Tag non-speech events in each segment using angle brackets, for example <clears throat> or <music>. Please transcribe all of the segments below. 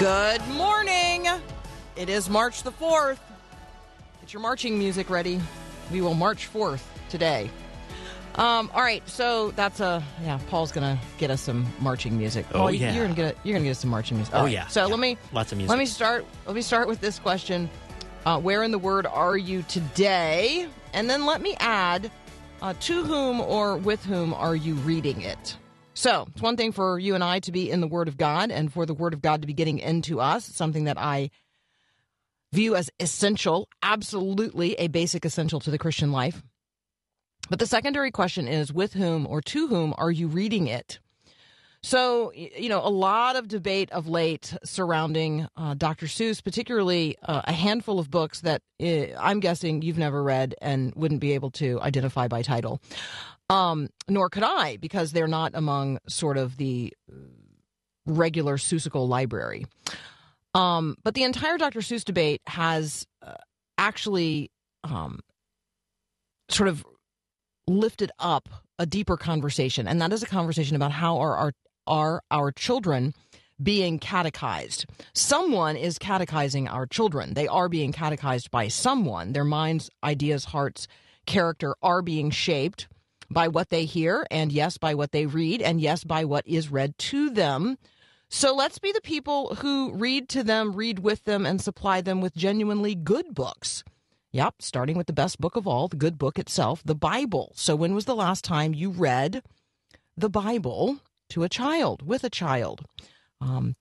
Good morning. It is March the 4th. Get your marching music ready. We will march forth today. Um, all right, so that's a yeah. Paul's gonna get us some marching music. Oh, yeah. You're gonna get you're gonna get us some marching music. Oh, All right, yeah, So yeah. let me Lots of music. Let me start. Let me start with this question: uh, Where in the Word are you today? And then let me add: uh, To whom or with whom are you reading it? So it's one thing for you and I to be in the Word of God, and for the Word of God to be getting into us. Something that I view as essential, absolutely a basic essential to the Christian life. But the secondary question is with whom or to whom are you reading it? So, you know, a lot of debate of late surrounding uh, Dr. Seuss, particularly uh, a handful of books that uh, I'm guessing you've never read and wouldn't be able to identify by title. Um, nor could I, because they're not among sort of the uh, regular Seussical library. Um, but the entire Dr. Seuss debate has uh, actually um, sort of lifted up a deeper conversation, and that is a conversation about how are our are our children being catechized. Someone is catechizing our children. They are being catechized by someone. Their minds, ideas, hearts, character are being shaped by what they hear, and yes, by what they read, and yes, by what is read to them. So let's be the people who read to them, read with them, and supply them with genuinely good books. Yep, starting with the best book of all, the good book itself, the Bible. So, when was the last time you read the Bible to a child, with a child? Um,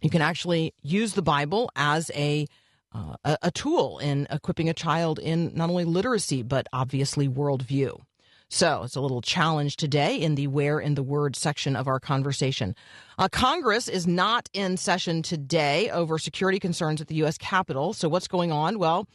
you can actually use the Bible as a uh, a, a tool in equipping a child in not only literacy but obviously worldview. So it's a little challenge today in the where in the word section of our conversation. Uh, Congress is not in session today over security concerns at the U.S. Capitol. So what's going on? Well,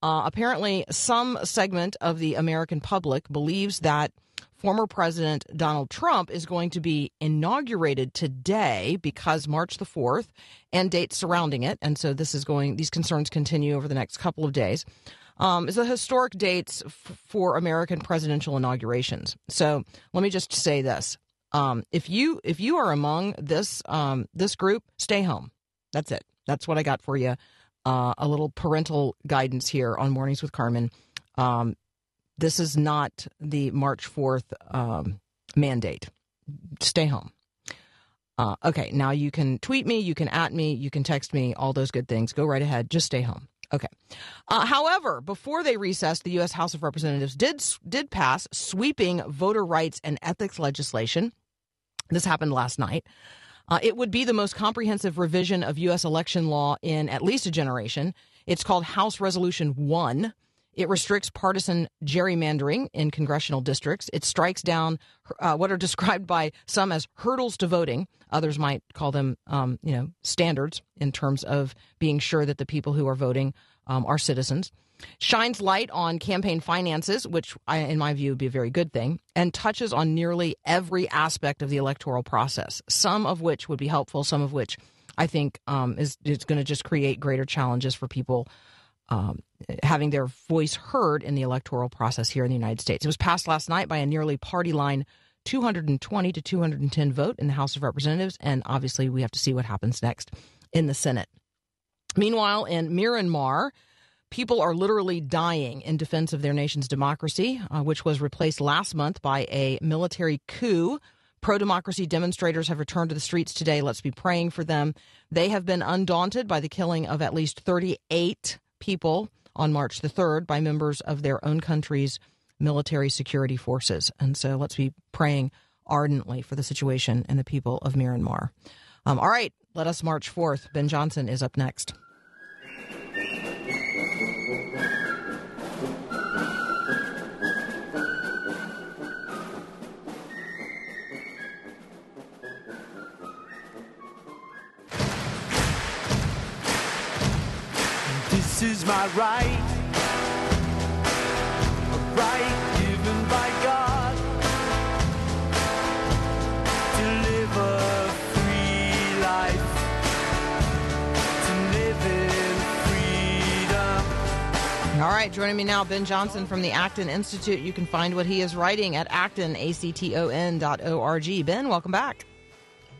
uh, apparently, some segment of the American public believes that former President Donald Trump is going to be inaugurated today because March the 4th and dates surrounding it. And so this is going, these concerns continue over the next couple of days. Um, is the historic dates f- for American presidential inaugurations. So let me just say this: um, if you if you are among this um, this group, stay home. That's it. That's what I got for you. Uh, a little parental guidance here on Mornings with Carmen. Um, this is not the March 4th um, mandate. Stay home. Uh, okay, now you can tweet me, you can at me, you can text me, all those good things. Go right ahead. Just stay home. Okay. Uh, however, before they recessed, the U.S. House of Representatives did did pass sweeping voter rights and ethics legislation. This happened last night. Uh, it would be the most comprehensive revision of U.S. election law in at least a generation. It's called House Resolution 1. It restricts partisan gerrymandering in congressional districts. It strikes down uh, what are <laughs> described by some as hurdles to voting. Others might call them, um, you know, standards in terms of being sure that the people who are voting um, are citizens. Shines light on campaign finances, which, I, in my view, would be a very good thing, and touches on nearly every aspect of the electoral process. Some of which would be helpful. Some of which I think um, is is going to just create greater challenges for people um, having their voice heard in the electoral process here in the United States. It was passed last night by a nearly party line 220 to 210 vote in the House of Representatives, and obviously we have to see what happens next in the Senate. Meanwhile, in Myanmar, people are literally dying in defense of their nation's democracy, uh, which was replaced last month by a military coup. Pro democracy demonstrators have returned to the streets today. Let's be praying for them. They have been undaunted by the killing of at least 38 people on March the 3rd by members of their own country's military security forces. And so let's be praying ardently for the situation and the people of Myanmar. Um, all right, let us march forth. Ben Johnson is up next. Lose my right. A right given by God to live a free life. To live in freedom. All right, joining me now, Ben Johnson from the Acton Institute. You can find what he is writing at acton, A-C-T-O-N dot O-R-G. Ben, welcome back.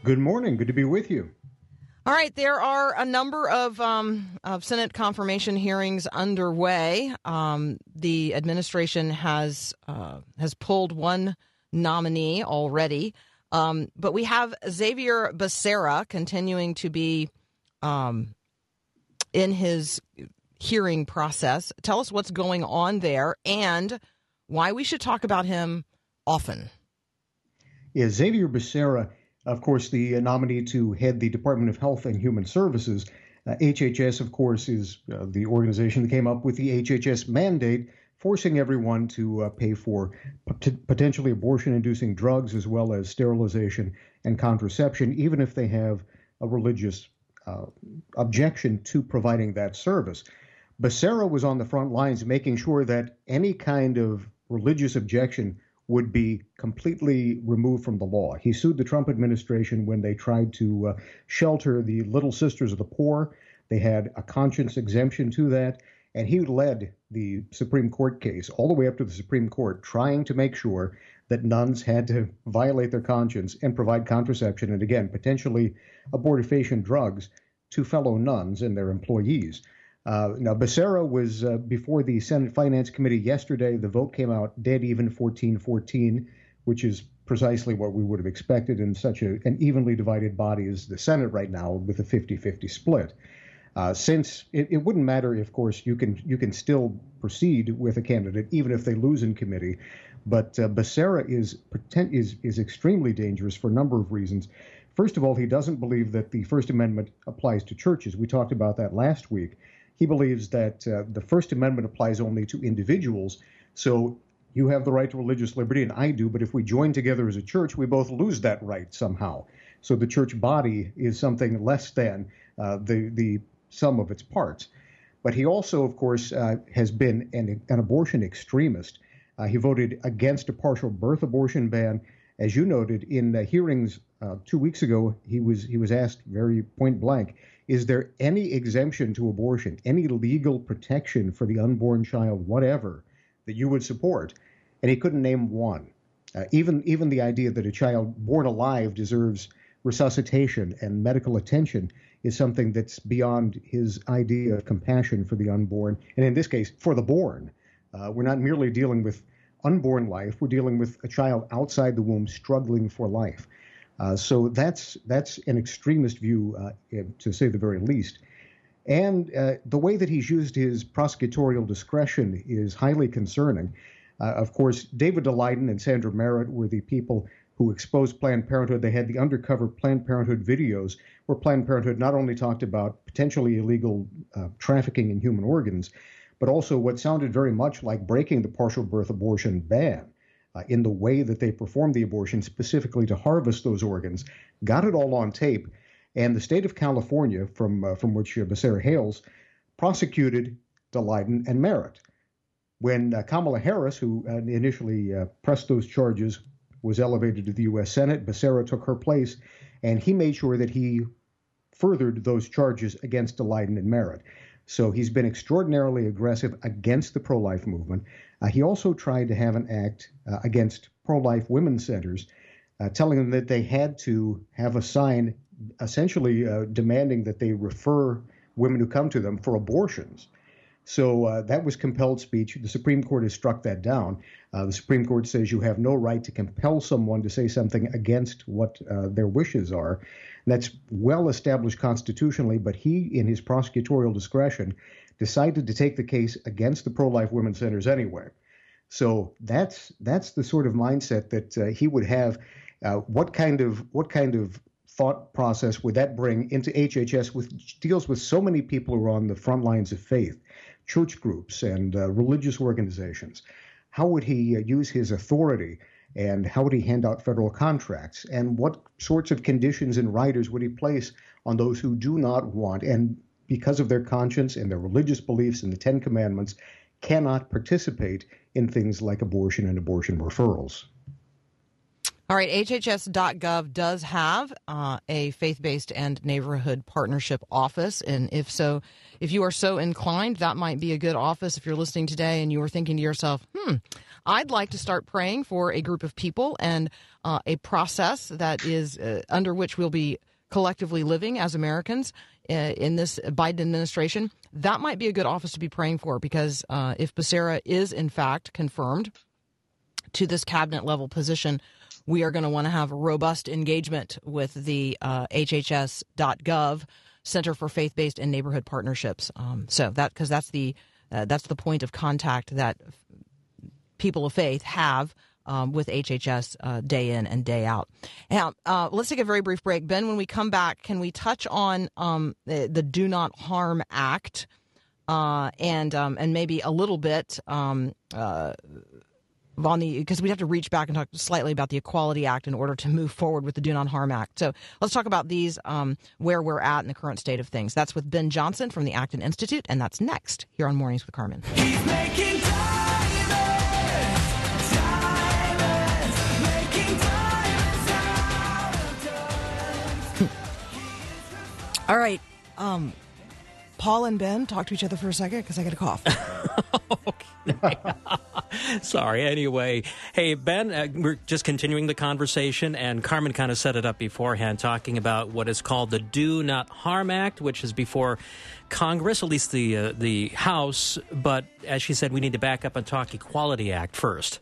Good morning. Good to be with you. All right, there are a number of, um, of Senate confirmation hearings underway. Um, the administration has uh, has pulled one nominee already, um, but we have Xavier Becerra continuing to be um, in his hearing process. Tell us what's going on there and why we should talk about him often. Yeah, Xavier Becerra, of course, the uh, nominee to head the Department of Health and Human Services. Uh, HHS, of course, is uh, the organization that came up with the HHS mandate, forcing everyone to uh, pay for pot- potentially abortion inducing drugs as well as sterilization and contraception, even if they have a religious uh, objection to providing that service. Becerra was on the front lines making sure that any kind of religious objection would be completely removed from the law. He sued the Trump administration when they tried to uh, shelter the Little Sisters of the Poor. They had a conscience exemption to that, and he led the Supreme Court case all the way up to the Supreme Court, trying to make sure that nuns had to violate their conscience and provide contraception and, again, potentially abortifacient drugs to fellow nuns and their employees. Uh, now, Becerra was uh, before the Senate Finance Committee yesterday. The vote came out dead even 14 14, which is precisely what we would have expected in such a, an evenly divided body as the Senate right now with a 50 50 split. Uh, since it, it, wouldn't matter, of course, you can you can still proceed with a candidate even if they lose in committee, but uh, Becerra is is is extremely dangerous for a number of reasons. First of all, he doesn't believe that the First Amendment applies to churches. We talked about that last week. He believes that uh, the First Amendment applies only to individuals. So you have the right to religious liberty, and I do, but if we join together as a church, we both lose that right somehow. So the church body is something less than uh, the, the sum of its parts. But he also, of course, uh, has been an, an abortion extremist. Uh, he voted against a partial birth abortion ban. As you noted in the hearings uh, two weeks ago, he was he was asked very point blank is there any exemption to abortion, any legal protection for the unborn child, whatever, that you would support? And he couldn't name one. Uh, even even the idea that a child born alive deserves resuscitation and medical attention is something that's beyond his idea of compassion for the unborn, and in this case, for the born. Uh, we're not merely dealing with unborn life; we're dealing with a child outside the womb struggling for life. Uh, so that's that's an extremist view, uh, to say the very least. And uh, the way that he's used his prosecutorial discretion is highly concerning. Uh, of course, David Daleiden and Sandra Merritt were the people who exposed Planned Parenthood. They had the undercover Planned Parenthood videos where Planned Parenthood not only talked about potentially illegal uh, trafficking in human organs, but also what sounded very much like breaking the partial birth abortion ban uh, in the way that they performed the abortion, specifically to harvest those organs, got it all on tape. And the state of California, from uh, from which uh, Becerra hails, prosecuted Daleiden and Merritt. When uh, Kamala Harris, who uh, initially uh, pressed those charges, was elevated to the U.S. Senate, Becerra took her place, and he made sure that he furthered those charges against Daleiden and Merritt. So he's been extraordinarily aggressive against the pro life movement. Uh, he also tried to have an act uh, against pro life women's centers, uh, telling them that they had to have a sign essentially demanding that they refer women who come to them for abortions. So uh, that was compelled speech. The Supreme Court has struck that down. Uh, the Supreme Court says you have no right to compel someone to say something against what their wishes are. That's well established constitutionally, but he, in his prosecutorial discretion, decided to take the case against the pro-life women's centers anyway. So that's that's the sort of mindset that uh, he would have. Uh, what kind of what kind of thought process would that bring into HHS, which deals with so many people who are on the front lines of faith, church groups and uh, religious organizations? How would he uh, use his authority and how would he hand out federal contracts? And what sorts of conditions and riders would he place on those who do not want and because of their conscience and their religious beliefs and the Ten Commandments, cannot participate in things like abortion and abortion referrals. All right, HHS.gov does have uh, a faith based and neighborhood partnership office. And if so, if you are so inclined, that might be a good office if you're listening today and you are thinking to yourself, hmm, I'd like to start praying for a group of people and uh, a process that is uh, under which we'll be collectively living as Americans uh, in this Biden administration. That might be a good office to be praying for because uh, if Becerra is in fact confirmed to this cabinet level position, we are going to want to have robust engagement with the uh, HHS.gov Center for Faith Based and Neighborhood Partnerships. Um, so that because that's the uh, that's the point of contact that people of faith have um, with HHS uh, day in and day out. Now, uh, let's take a very brief break. Ben, when we come back, can we touch on um, the, the Do Not Harm Act uh, and um, and maybe a little bit um, uh, on the because we'd have to reach back and talk slightly about the Equality Act in order to move forward with the Do Not Harm Act. So let's talk about these um, where we're at in the current state of things. That's with Ben Johnson from the Acton Institute, and that's next here on Mornings with Carmen. He's making diamonds, diamonds, making diamonds out of dust. <laughs> All right, um, Paul and Ben talk to each other for a second because I got a cough. <laughs> <laughs> Sorry. Anyway, hey, Ben, uh, we're just continuing the conversation, and Carmen kind of set it up beforehand, talking about what is called the Do Not Harm Act, which is before Congress, at least the uh, the House. But as she said, we need to back up and talk Equality Act first.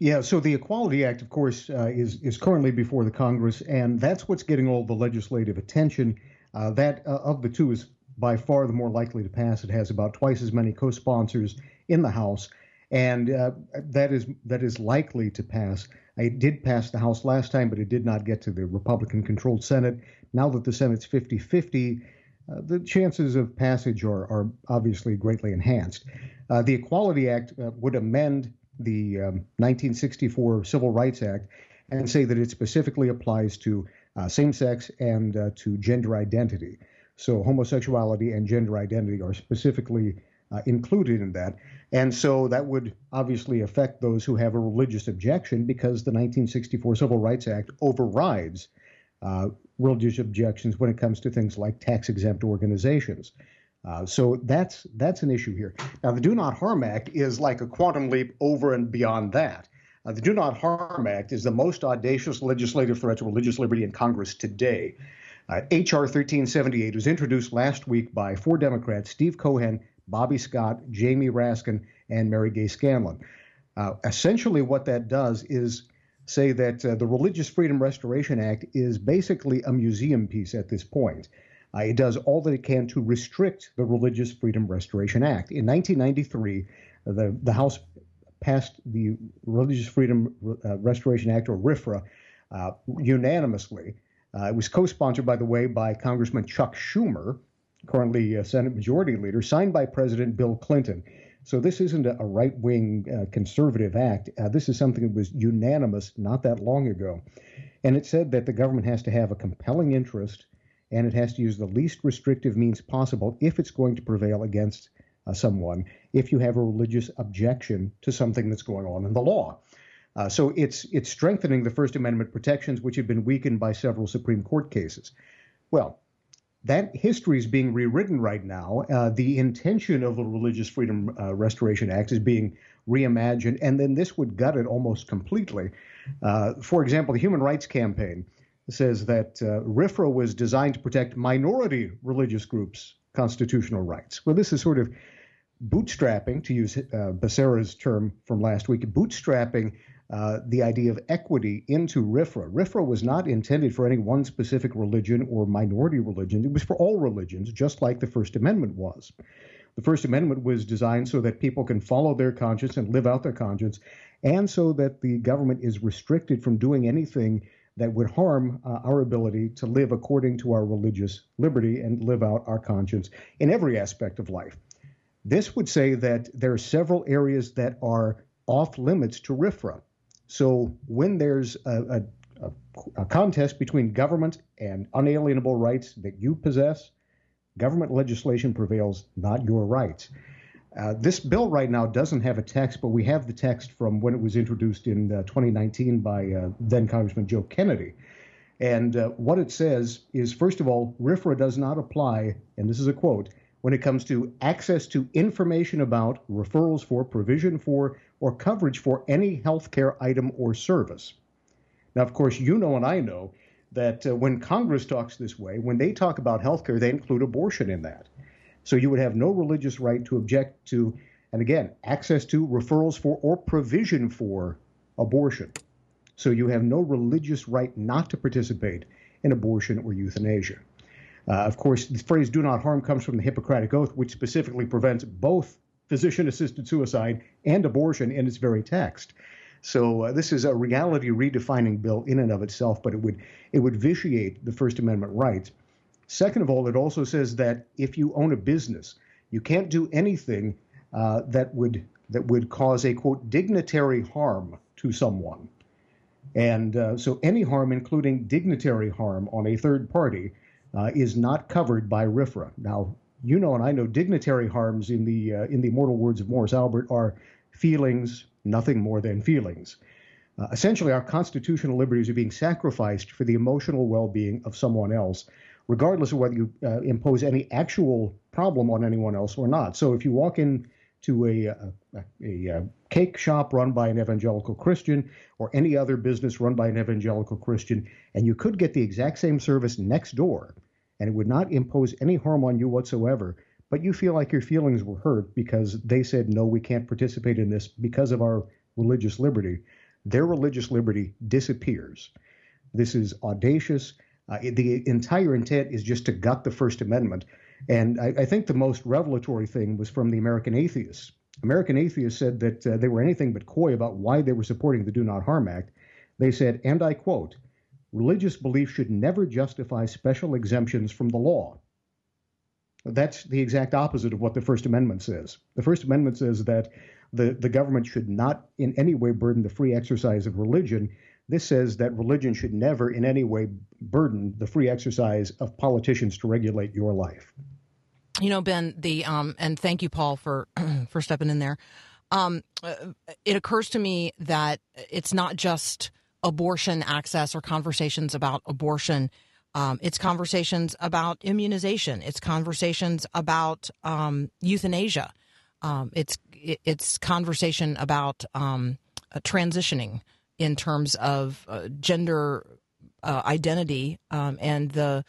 Yeah, so the Equality Act, of course, uh, is is currently before the Congress, and that's what's getting all the legislative attention. Uh, that uh, of the two is by far the more likely to pass. It has about twice as many co-sponsors in the House, and uh, that is that is likely to pass. It did pass the House last time, but it did not get to the Republican-controlled Senate. Now that the Senate's 50-50, uh, the chances of passage are, are obviously greatly enhanced. Uh, the Equality Act uh, would amend the um, 1964 Civil Rights Act and say that it specifically applies to uh, same sex and uh, to gender identity. So homosexuality and gender identity are specifically uh, included in that. And so that would obviously affect those who have a religious objection because the 1964 Civil Rights Act overrides uh, religious objections when it comes to things like tax exempt organizations. Uh, so that's that's an issue here. Now, the Do Not Harm Act is like a quantum leap over and beyond that. Uh, the Do Not Harm Act is the most audacious legislative threat to religious liberty in Congress today. Uh, H.R. 1378 was introduced last week by four Democrats Steve Cohen, Bobby Scott, Jamie Raskin, and Mary Gay Scanlon. Uh, essentially, what that does is say that uh, the Religious Freedom Restoration Act is basically a museum piece at this point. Uh, it does all that it can to restrict the Religious Freedom Restoration Act. In 1993, the, the House passed the Religious Freedom uh, Restoration Act, or RFRA, uh, unanimously. Uh, it was co sponsored, by the way, by Congressman Chuck Schumer, currently uh, Senate Majority Leader, signed by President Bill Clinton. So this isn't a, right wing uh, conservative act. Uh, this is something that was unanimous not that long ago. And it said that the government has to have a compelling interest and it has to use the least restrictive means possible if it's going to prevail against uh, someone, if you have a religious objection to something that's going on in the law. Uh, so it's it's strengthening the First Amendment protections, which have been weakened by several Supreme Court cases. Well, that history is being rewritten right now. Uh, the intention of the Religious Freedom uh, Restoration Act is being reimagined, and then this would gut it almost completely. Uh, for example, the Human Rights Campaign says that uh, RFRA was designed to protect minority religious groups' constitutional rights. Well, this is sort of bootstrapping, to use uh, Becerra's term from last week, bootstrapping uh, the idea of equity into RFRA. RFRA was not intended for any one specific religion or minority religion. It was for all religions, just like the First Amendment was. The First Amendment was designed so that people can follow their conscience and live out their conscience, and so that the government is restricted from doing anything that would harm uh, our ability to live according to our religious liberty and live out our conscience in every aspect of life. This would say that there are several areas that are off limits to RFRA. So when there's a, a, a contest between government and unalienable rights that you possess, Government legislation prevails, not your rights. Uh, this bill right now doesn't have a text, but we have the text from when it was introduced in uh, 2019 by uh, then Congressman Joe Kennedy. And uh, what it says is, first of all, RFRA does not apply, and this is a quote, when it comes to access to information about, referrals for, provision for, or coverage for any healthcare item or service. Now, of course, you know and I know that uh, when Congress talks this way, when they talk about healthcare, they include abortion in that. So you would have no religious right to object to, and again, access to, referrals for, or provision for abortion. So you have no religious right not to participate in abortion or euthanasia. Uh, of course, the phrase do not harm comes from the Hippocratic Oath, which specifically prevents both physician assisted suicide and abortion in its very text. So uh, this is a reality redefining bill in and of itself, but it would it would vitiate the First Amendment rights. Second of all, it also says that if you own a business, you can't do anything uh, that would that would cause a quote dignitary harm to someone. And uh, so any harm, including dignitary harm on a third party, uh, is not covered by RFRA. Now, you know, and I know dignitary harms in the uh, in the immortal words of Morris Albert are feelings, nothing more than feelings. Uh, essentially, our constitutional liberties are being sacrificed for the emotional well-being of someone else, regardless of whether you uh, impose any actual problem on anyone else or not. So, if you walk in to a, a, a, a cake shop run by an evangelical Christian or any other business run by an evangelical Christian, and you could get the exact same service next door, and it would not impose any harm on you whatsoever, but you feel like your feelings were hurt because they said, no, we can't participate in this because of our religious liberty, their religious liberty disappears. This is audacious. Uh, the entire intent is just to gut the First Amendment. And I, I think the most revelatory thing was from the American atheists. American atheists said that uh, they were anything but coy about why they were supporting the Do Not Harm Act. They said, and I quote, religious belief should never justify special exemptions from the law. That's the exact opposite of what the First Amendment says. The First Amendment says that the, the government should not in any way burden the free exercise of religion. This says that religion should never in any way burden the free exercise of politicians to regulate your life. You know, Ben, the um, and thank you, Paul, for <clears throat> for stepping in there. Um, uh, it occurs to me that it's not just abortion access or conversations about abortion. Um, it's conversations about immunization. It's conversations about um, euthanasia. Um, it's it's conversation about um, uh, transitioning in terms of uh, gender uh, identity um, and the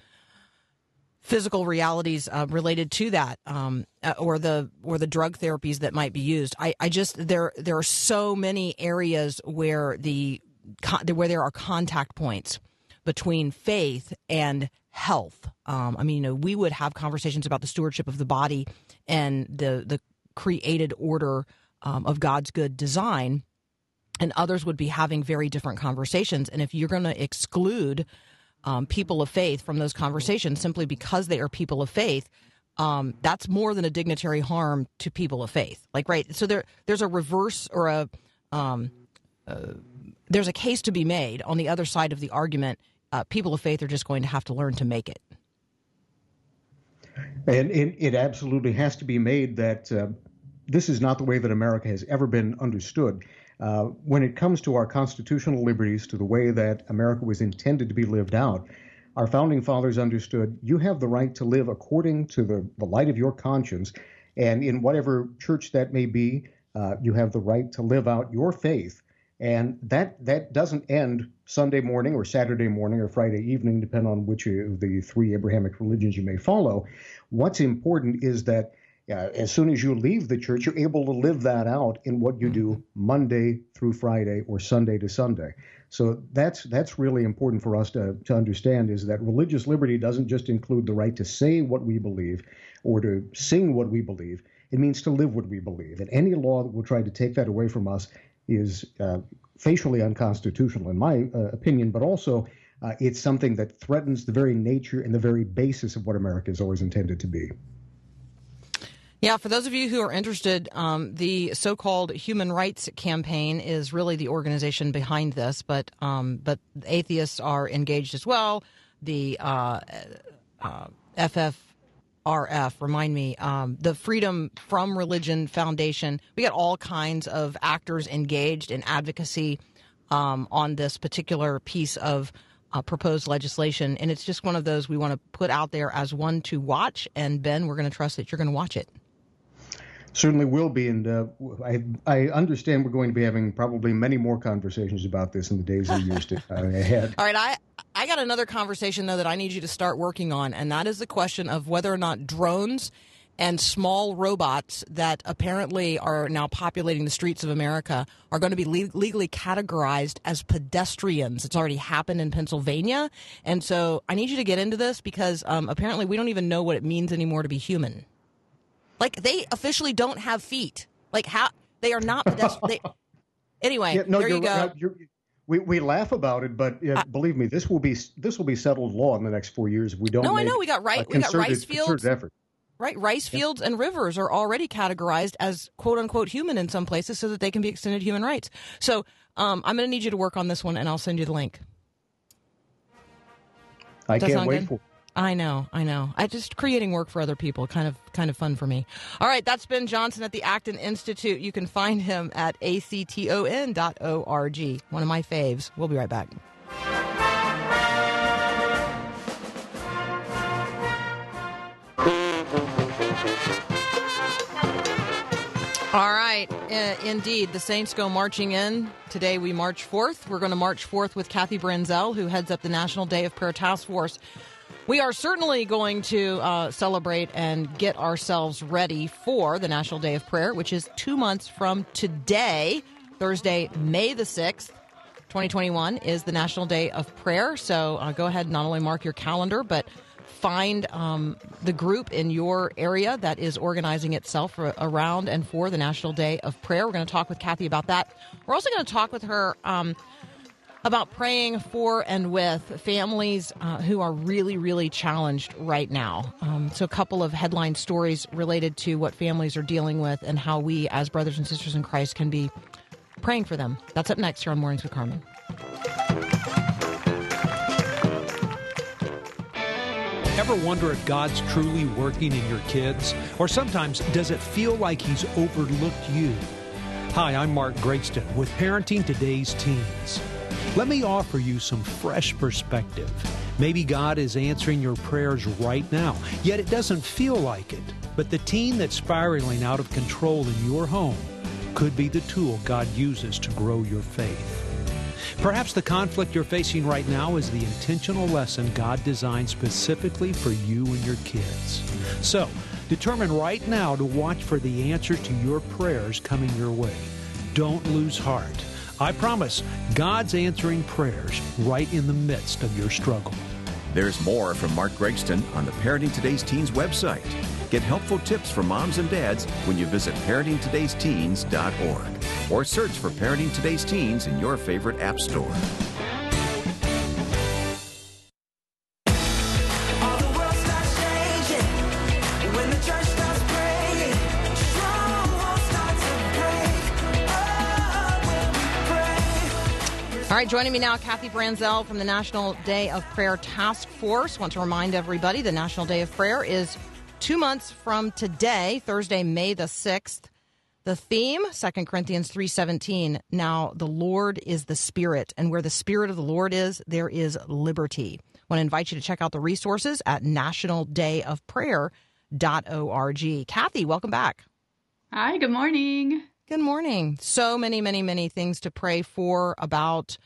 physical realities uh, related to that, um, uh, or the or the drug therapies that might be used. I, I just there there are so many areas where the con- where there are contact points between faith and health. Um, I mean, you know, we would have conversations about the stewardship of the body and the the created order um, of God's good design, and others would be having very different conversations. And if you're going to exclude um, people of faith from those conversations simply because they are people of faith, um, that's more than a dignitary harm to people of faith. Like, right? So there, there's a reverse or a um, there's a case to be made on the other side of the argument. Uh, people of faith are just going to have to learn to make it. And it, it absolutely has to be made that uh, this is not the way that America has ever been understood. Uh, when it comes to our constitutional liberties, to the way that America was intended to be lived out, our founding fathers understood you have the right to live according to the, the light of your conscience, and in whatever church that may be, uh, you have the right to live out your faith. And that that doesn't end Sunday morning or Saturday morning or Friday evening, depending on which of the three Abrahamic religions you may follow. What's important is that uh, as soon as you leave the church, you're able to live that out in what you do Monday through Friday or Sunday to Sunday. So that's that's really important for us to, to understand is that religious liberty doesn't just include the right to say what we believe or to sing what we believe. It means to live what we believe. And any law that will try to take that away from us is uh, facially unconstitutional, in my uh, opinion, but also uh, it's something that threatens the very nature and the very basis of what America has always intended to be. Yeah, for those of you who are interested, um, the so-called Human Rights Campaign is really the organization behind this, but um, but atheists are engaged as well. The uh, uh, FFR, FFRF, remind me, um, the Freedom from Religion Foundation. We got all kinds of actors engaged in advocacy um, on this particular piece of uh, proposed legislation. And it's just one of those we want to put out there as one to watch. And Ben, we're going to trust that you're going to watch it. Certainly will be, and uh, I I understand we're going to be having probably many more conversations about this in the days and years to, <laughs> uh, ahead. All right, I I got another conversation though that I need you to start working on, and that is the question of whether or not drones and small robots that apparently are now populating the streets of America are going to be le- legally categorized as pedestrians. It's already happened in Pennsylvania, and so I need you to get into this because um, apparently we don't even know what it means anymore to be human. Like they officially don't have feet. Like how they are not pedestrian. they, <laughs> anyway, Yeah, no, there you you're, go. right. We, we laugh about it, but uh, believe me, this will be this will be settled law in the next four years if we don't. No, I know. We got right- we got rice fields. Right, rice fields and rivers are already categorized as quote unquote human in some places so that they can be extended human rights. So um, I'm going to need you to work on this one and I'll send you the link. I Does can't wait good? for. it. I know, I know. I just creating work for other people, kind of, kind of fun for me. All right, that's Ben Johnson at the Acton Institute. You can find him at acton.org. One of my faves. We'll be right back. All right, uh, indeed. The Saints go marching in. Today we march forth. We're going to march forth with Kathy Branzell, who heads up the National Day of Prayer Task Force. We are certainly going to uh, celebrate and get ourselves ready for the National Day of Prayer, which is two months from today, Thursday, May the 6th. 2021 is the National Day of Prayer. So uh, go ahead and not only mark your calendar, but find um, the group in your area that is organizing itself ar- around and for the National Day of Prayer. We're going to talk with Kathy about that. We're also going to talk with her. Um, about praying for and with families uh, who are really, really challenged right now. Um, so, a couple of headline stories related to what families are dealing with and how we, as brothers and sisters in Christ, can be praying for them. That's up next here on Mornings with Carmen. Ever wonder if God's truly working in your kids? Or sometimes, does it feel like He's overlooked you? Hi, I'm Mark Gregston with Parenting Today's Teens. Let me offer you some fresh perspective. Maybe God is answering your prayers right now, yet it doesn't feel like it. But the teen that's spiraling out of control in your home could be the tool God uses to grow your faith. Perhaps the conflict you're facing right now is the intentional lesson God designed specifically for you and your kids. So, determine right now to watch for the answer to your prayers coming your way. Don't lose heart. I promise God's answering prayers right in the midst of your struggle. There's more from Mark Gregston on the Parenting Today's Teens website. Get helpful tips for moms and dads when you visit parentingtodaysteens.org or search for Parenting Today's Teens in your favorite app store. Right, joining me now, Kathy Branzell from the National Day of Prayer Task Force. Want to remind everybody the National Day of Prayer is two months from today, Thursday, May the 6th. The theme, 2 Corinthians 3.17, now the Lord is the Spirit, and where the Spirit of the Lord is, there is liberty. I want to invite you to check out the resources at nationaldayofprayer.org. Kathy, welcome back. Hi, good morning. Good morning. So many, many, many things to pray for about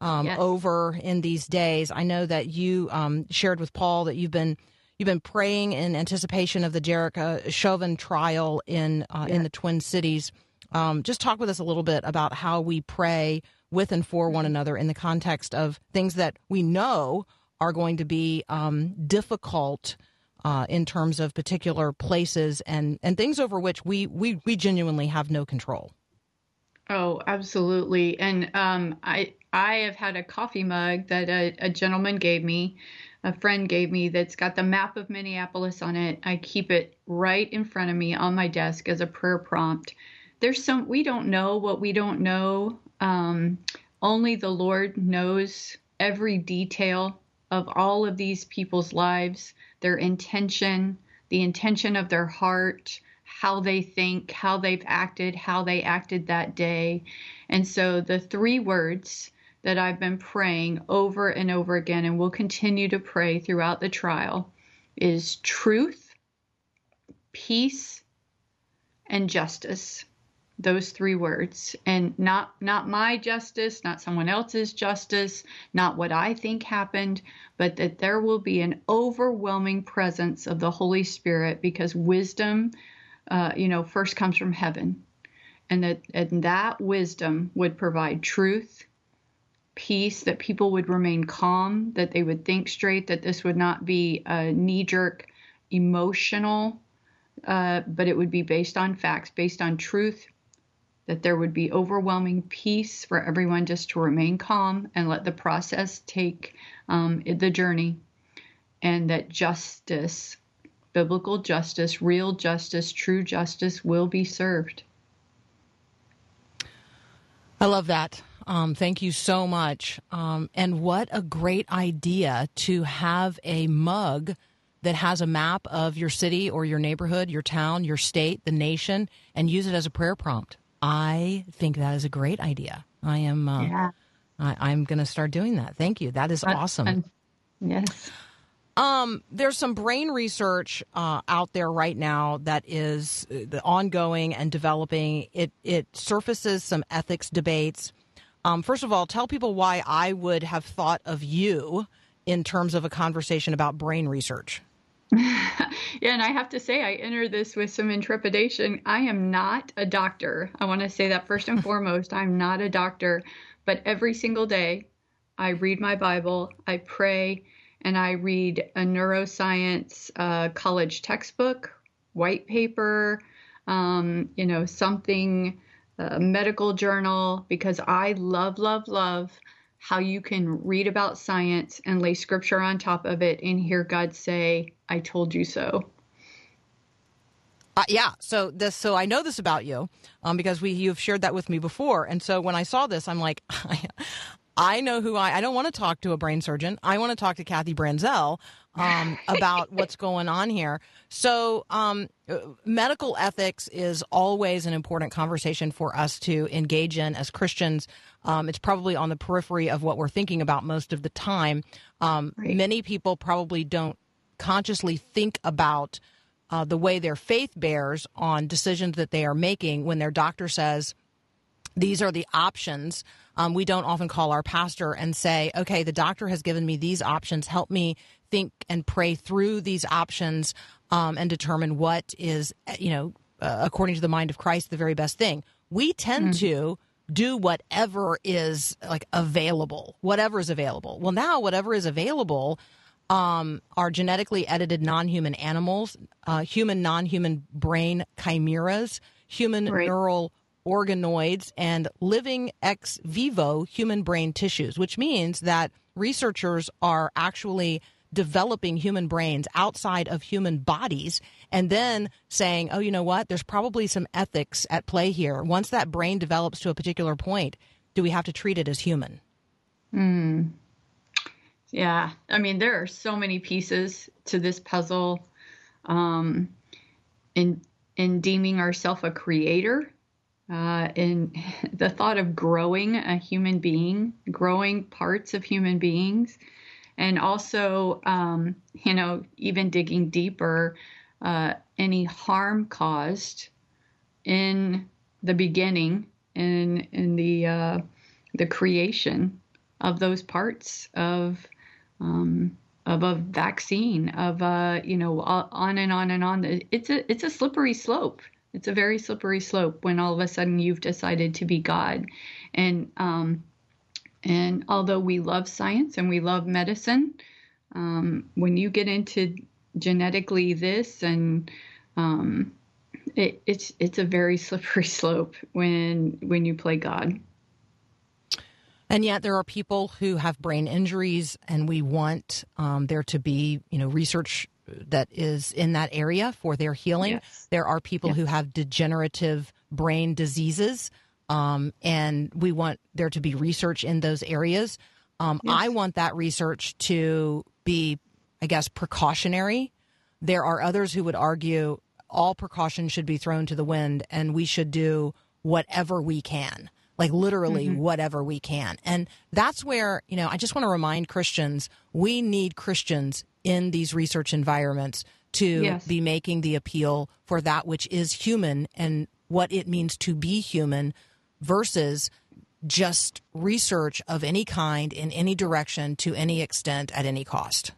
um, Yes. over in these days. I know that you um, shared with Paul that you've been you've been praying in anticipation of the Derek uh, Chauvin trial in uh, in the Twin Cities. Um, just talk with us a little bit about how we pray with and for one another in the context of things that we know are going to be um, difficult uh, in terms of particular places and, and things over which we, we, we genuinely have no control. Oh, absolutely. And um, I I have had a coffee mug that a, a gentleman gave me, a friend gave me that's got the map of Minneapolis on it. I keep it right in front of me on my desk as a prayer prompt. There's some we don't know what we don't know. Um, only the Lord knows every detail of all of these people's lives, their intention, the intention of their heart, how they think, how they've acted, how they acted that day. And so the three words that I've been praying over and over again and will continue to pray throughout the trial is truth, peace, and justice. Those three words. And not not my justice not someone else's justice not what i think happened but that there will be an overwhelming presence of the holy spirit because wisdom uh, you know first comes from heaven. And that and that wisdom would provide truth peace that people would remain calm that they would think straight that this would not be a knee jerk emotional uh, but it would be based on facts based on truth that there would be overwhelming peace for everyone just to remain calm and let the process take um, the journey, and that justice, biblical justice, real justice, true justice will be served. I love that. Um, thank you so much. Um, and what a great idea to have a mug that has a map of your city or your neighborhood, your town, your state, the nation, and use it as a prayer prompt. I think that is a great idea. I am. Uh, Yeah. I, I'm going to start doing that. Thank you. That is awesome. And- yes. Um, there's some brain research uh, out there right now that is uh, the ongoing and developing. It it surfaces some ethics debates. Um, first of all, tell people why I would have thought of you in terms of a conversation about brain research. <laughs> Yeah, and I have to say, I enter this with some intrepidation. I am not a doctor. I want to say that first and <laughs> foremost. I'm not a doctor, but every single day I read my Bible, I pray, and I read a neuroscience uh, college textbook, white paper, um, you know, something, a medical journal, because I love, love, love how you can read about science and lay scripture on top of it and hear God say, I told you so. Uh, yeah, so this, so I know this about you, um, because we you've shared that with me before, and so when I saw this, I'm like, <laughs> I know who I. I don't want to talk to a brain surgeon. I want to talk to Kathy Branzell um, <laughs> about what's going on here. So, um, medical ethics is always an important conversation for us to engage in as Christians. Um, it's probably on the periphery of what we're thinking about most of the time. Um, Many people probably don't consciously think about uh, the way their faith bears on decisions that they are making when their doctor says, these are the options. Um, we don't often call our pastor and say, okay, the doctor has given me these options. Help me think and pray through these options um, and determine what is, you know, uh, according to the mind of Christ, the very best thing. We tend to do whatever is like available, whatever is available. Well, now whatever is available um, are genetically edited non-human animals, uh, human non-human brain chimeras, human neural organoids, and living ex vivo human brain tissues, which means that researchers are actually developing human brains outside of human bodies and then saying, oh, you know what? There's probably some ethics at play here. Once that brain develops to a particular point, do we have to treat it as human? Hmm. Yeah, I mean, there are so many pieces to this puzzle. Um, in in deeming ourselves a creator, uh, in <laughs> the thought of growing a human being, growing parts of human beings, and also, um, you know, even digging deeper, uh, any harm caused in the beginning, in in the uh, the creation of those parts of um, of a vaccine, of uh, you know, on and on and on. It's a it's a slippery slope. It's a very slippery slope when all of a sudden you've decided to be God, and um, and although we love science and we love medicine, um, when you get into genetically this and um, it, it's it's a very <laughs> slippery slope when when you play God. And yet, there are people who have brain injuries, and we want um, there to be, you know, research that is in that area for their healing. Yes. There are people who have degenerative brain diseases, um, and we want there to be research in those areas. Um, I want that research to be, I guess, precautionary. there are others who would argue all precautions should be thrown to the wind and we should do whatever we can like literally whatever we can. And that's where, you know, I just want to remind Christians we need Christians in these research environments to Yes. be making the appeal for that which is human and what it means to be human versus just research of any kind in any direction to any extent at any cost.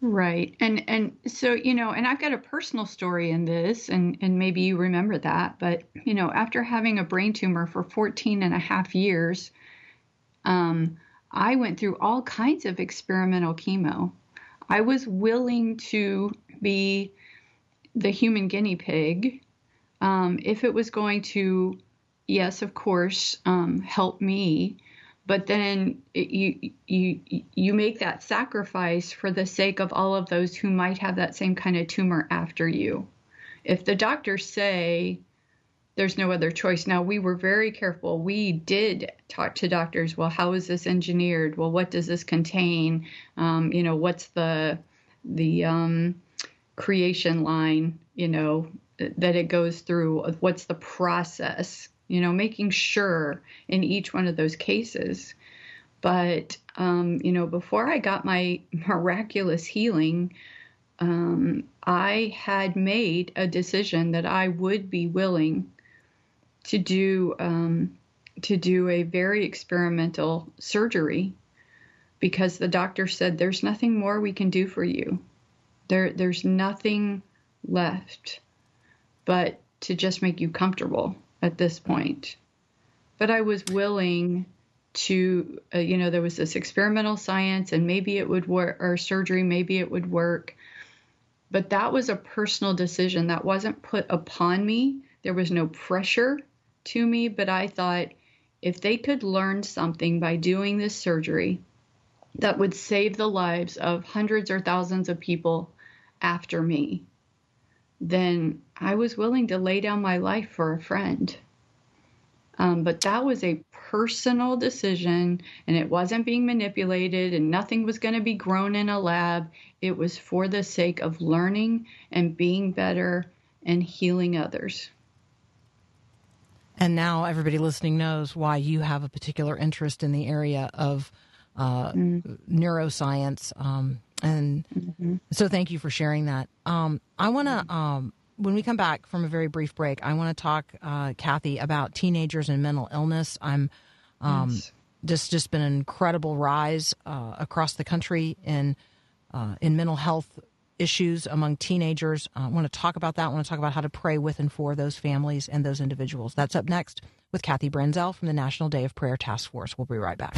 Right. And and so, you know, and I've got a personal story in this and and maybe you remember that, but you know, after having a brain tumor for 14 and a half years, um I went through all kinds of experimental chemo. I was willing to be the human guinea pig um, if it was going to, yes, of course, um, help me. But then it, you you you make that sacrifice for the sake of all of those who might have that same kind of tumor after you. If the doctors say there's no other choice. Now, we were very careful. We did talk to doctors. Well, how is this engineered? Well, what does this contain? Um, you know, what's the the um, creation line? You know, that it goes through. What's the process? You know, making sure in each one of those cases. But um, you know, before I got my <laughs> miraculous healing, um, I had made a decision that I would be willing to do um, to do a very experimental surgery because the doctor said there's nothing more we can do for you. There there's nothing left but to just make you comfortable at this point. But I was willing to uh, you know there was this experimental science and maybe it would work or surgery maybe it would work but that was a personal decision that wasn't put upon me there was no pressure to me but i thought if they could learn something by doing this surgery that would save the lives of hundreds or thousands of people after me then i was willing to lay down my life for a friend um, but that was a personal decision, and it wasn't being manipulated, and nothing was going to be grown in a lab. It was for the sake of learning and being better and healing others. And now everybody listening knows why you have a particular interest in the area of uh, neuroscience. Um, and so thank you for sharing that. Um, I want to, um, when we come back from a very brief break, I want to talk, uh, Kathy, about teenagers and mental illness. I'm um, Yes. just just been an incredible rise uh, across the country in uh, in mental health issues among teenagers. Uh, I want to talk about that. I want to talk about how to pray with and for those families and those individuals. That's up next with Kathy Branzell from the National Day of Prayer Task Force. We'll be right back.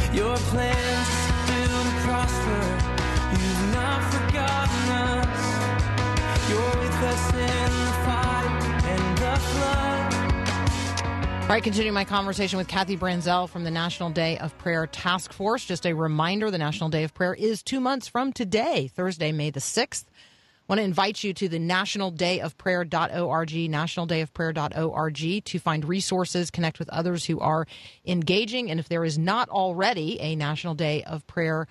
All right, continuing my conversation with Kathy Branzell from the National Day of Prayer Task Force. Just a reminder the National Day of Prayer is two months from today, Thursday, May the 6th. I want to invite you to the National Day of Prayer.org, National Day of Prayer.org to find resources, connect with others who are engaging. And if there is not already a National Day of Prayer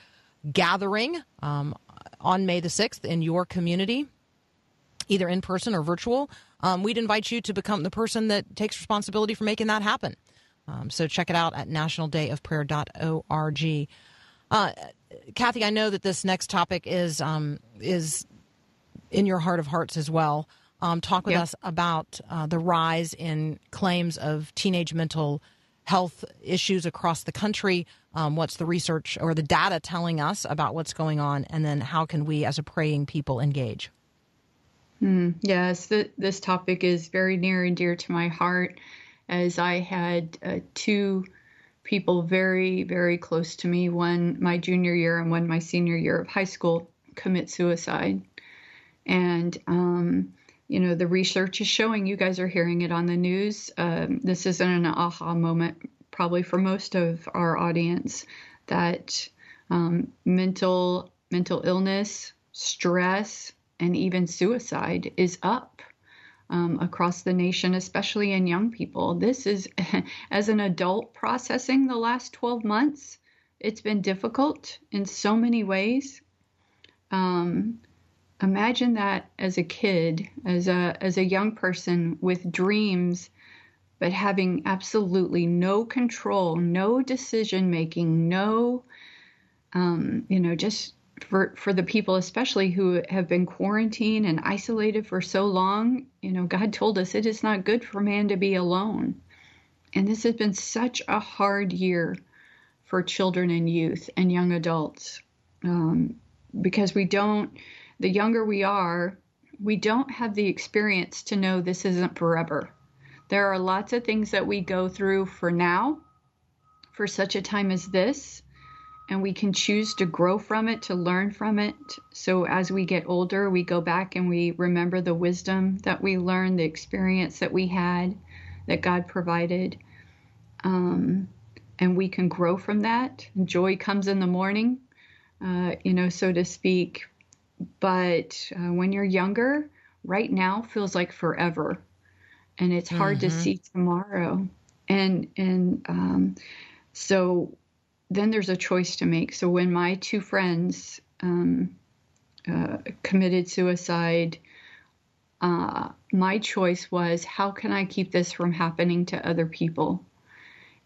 gathering um, on May the 6th in your community, either in person or virtual, um, we'd invite you to become the person that takes responsibility for making that happen. Um, so check it out at nationaldayofprayer.org. Uh, Kathy, I know that this next topic is um, is in your heart of hearts as well. Um, talk with Yeah. us about uh, the rise in claims of teenage mental health issues across the country. Um, what's the research or the data telling us about what's going on, and then how can we, as a praying people, engage? Yes, th- this topic is very near and dear to my heart as I had uh, two people very, very close to me, one my junior year and one my senior year of high school, commit suicide. And, um, you know, the research is showing, you guys are hearing it on the news. Um, this isn't an aha moment, probably for most of our audience, that um, mental mental illness, stress, and even suicide is up um, across the nation, especially in young people. This is, <laughs> as an adult processing the last 12 months, it's been difficult in so many ways. Um, imagine that as a kid, as a as a young person with dreams, but having absolutely no control, no decision making, no, um, you know, just for for the people especially who have been quarantined and isolated for so long. You know, God told us it is not good for man to be alone, and this has been such a hard year for children and youth and young adults um, because we don't the younger we are, we don't have the experience to know this isn't forever. There are lots of things that we go through for now, for such a time as this, and we can choose to grow from it, to learn from it. So as we get older, we go back and we remember the wisdom that we learned, the experience that we had, that God provided. Um, and we can grow from that. Joy comes in the morning, uh, you know, so to speak but uh, when you're younger, right now feels like forever, and it's hard to see tomorrow. And and um, so then there's a choice to make. So when my two friends um, uh, committed suicide, uh, my choice was how can I keep this from happening to other people?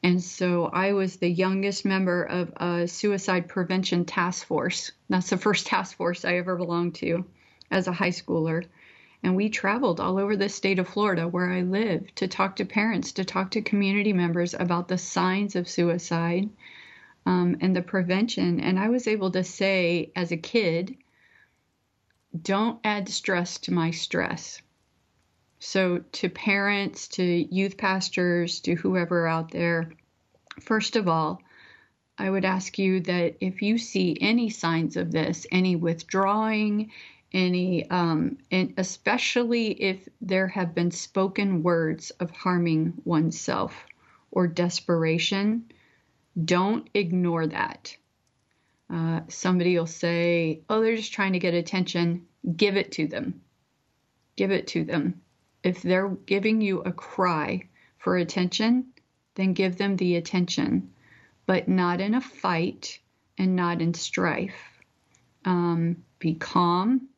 And so I was the youngest member of a suicide prevention task force. That's the first <laughs> task force I ever belonged to as a high schooler. And we traveled all over the state of Florida where I live to talk to parents, to talk to community members about the signs of suicide um, and the prevention. And I was able to say as a kid, don't add stress to my stress. So, to parents, to youth pastors, to whoever out there, first of all, I would ask you that if you see any signs of this, any withdrawing, any, um, and especially if there have been spoken words of harming oneself or desperation, don't ignore that. Uh, somebody will say, oh, they're just trying to get attention. Give it to them. Give it to them if they're giving you a cry for attention, then give them the attention, but not in a fight and not in strife. Um, be calm.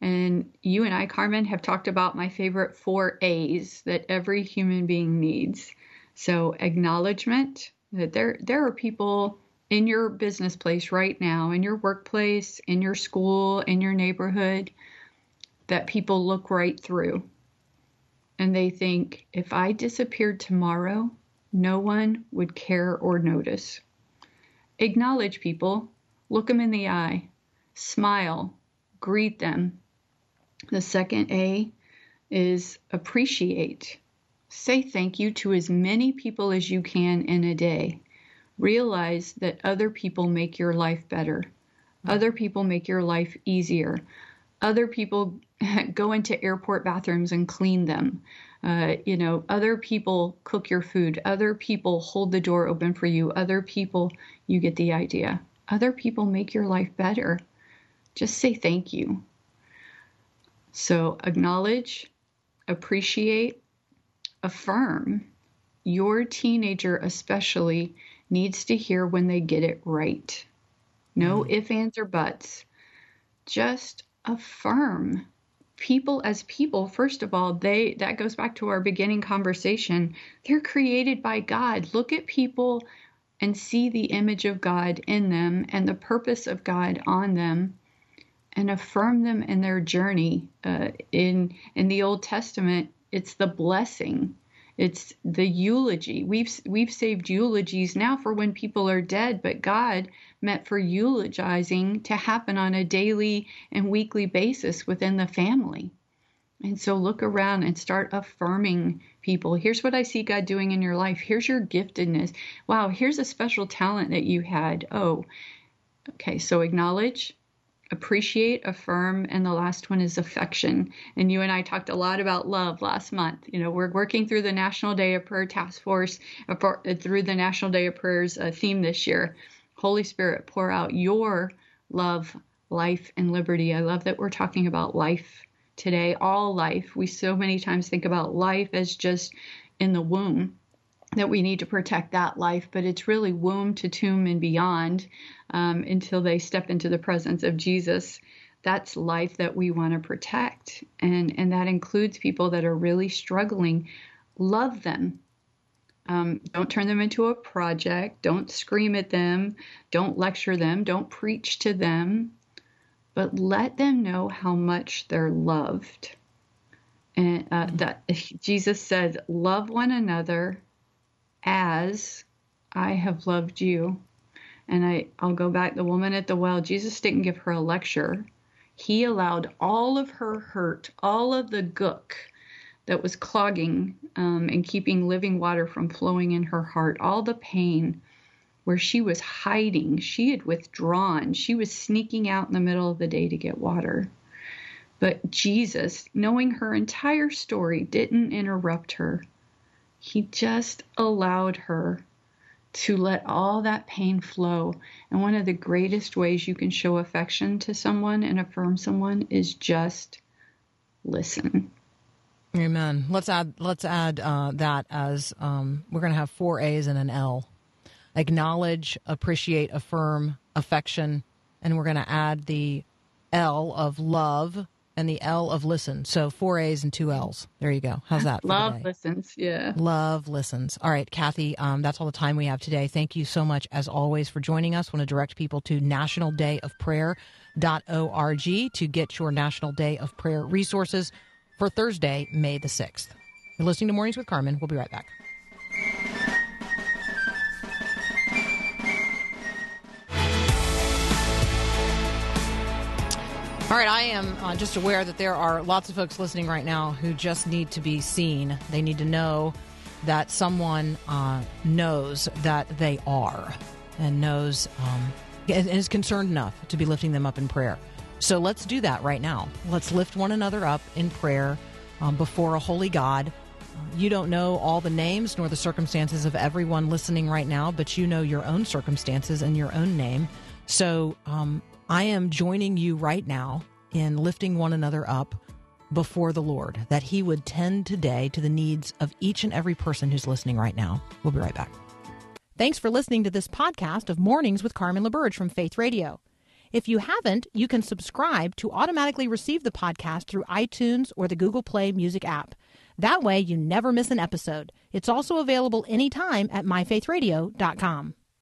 And you and I, Carmen, have talked about my favorite four A's that every human being needs. So acknowledgement that there there are people in your business place right now, in your workplace, in your school, in your neighborhood, that people look right through and they think if I disappeared tomorrow, no one would care or notice. Acknowledge people, look them in the eye, smile, greet them. The second A is appreciate. Say thank you to as many people as you can in a day. Realize that other people make your life better. Other people make your life easier. Other people <laughs> go into airport bathrooms and clean them. Uh, you know, other people cook your food. Other people hold the door open for you. Other people, you get the idea. Other people make your life better. Just say thank you. So acknowledge, appreciate, affirm. Your teenager, especially, needs to hear when they get it right. No mm. ifs, ands, or buts. Just affirm people as people first of all they that goes back to our beginning conversation they're created by god look at people and see the image of god in them and the purpose of god on them and affirm them in their journey uh, in in the old testament it's the blessing it's the eulogy we've we've saved eulogies now for when people are dead but god meant for eulogizing to happen on a daily and weekly basis within the family. And so look around and start affirming people. Here's what I see God doing in your life. Here's your giftedness. Wow, here's a special talent that you had. Oh, okay. So acknowledge, appreciate, affirm, and the last one is affection. And you and I talked a lot about love last month. You know, we're working through the National Day of Prayer Task Force, uh, uh, through the National Day of Prayers uh, theme this year. Holy Spirit, pour out your love, life, and liberty. I love that we're talking about life today, all life. We so many times think about life as just in the womb, that we need to protect that life, but it's really womb to tomb and beyond um, until they step into the presence of Jesus. that's life that we want to protect. And, and that includes people that are really struggling. Love them. Um, don't turn them into a project. Don't scream at them. Don't lecture them. Don't preach to them. But let them know how much they're loved. And uh, that <laughs> Jesus said, Love one another as I have loved you. And I, I'll go back. The woman at the well, Jesus didn't give her a lecture. He allowed all of her hurt, all of the gook that was clogging um, and keeping living water from flowing in her heart, all the pain where she was hiding. She had withdrawn. She was sneaking out in the middle of the day to get water. But Jesus, knowing her entire story, didn't interrupt her. He just allowed her to let all that pain flow. And one of the greatest ways you can show affection to someone and affirm someone is just listen. Amen. Let's add let's add uh, that as um, we're going to have four A's and an L. Acknowledge, appreciate, affirm, affection, and we're going to add the L of love and the L of listen. So four A's and two L's. There you go. How's that? Love listens. Yeah. Love listens. All right, Kathy, um, that's all the time we have today. Thank you so much, as always, for joining us. want to direct people to nationaldayofprayer.org to get your National Day of Prayer resources for Thursday, May the 6th. You're listening to Mornings with Carmen. We'll be right back. All right, I am uh, just aware that there are lots of folks listening right now who just need to be seen. They need to know that someone uh, knows that they are and knows um, and is concerned enough to be lifting them up in prayer. So let's do that right now. Let's lift one another up in prayer um, before a holy God. You don't know all the names nor the circumstances of everyone listening right now, but you know your own circumstances and your own name. So um, I am joining you right now in lifting one another up before the Lord, that He would tend today to the needs of each and every person who's listening right now. We'll be right back. Thanks for listening to this podcast of Mornings with Carmen LaBerge from Faith Radio. If you haven't, you can subscribe to automatically receive the podcast through iTunes or the Google Play Music app. That way, you never miss an episode. It's also available anytime at myfaithradio.com.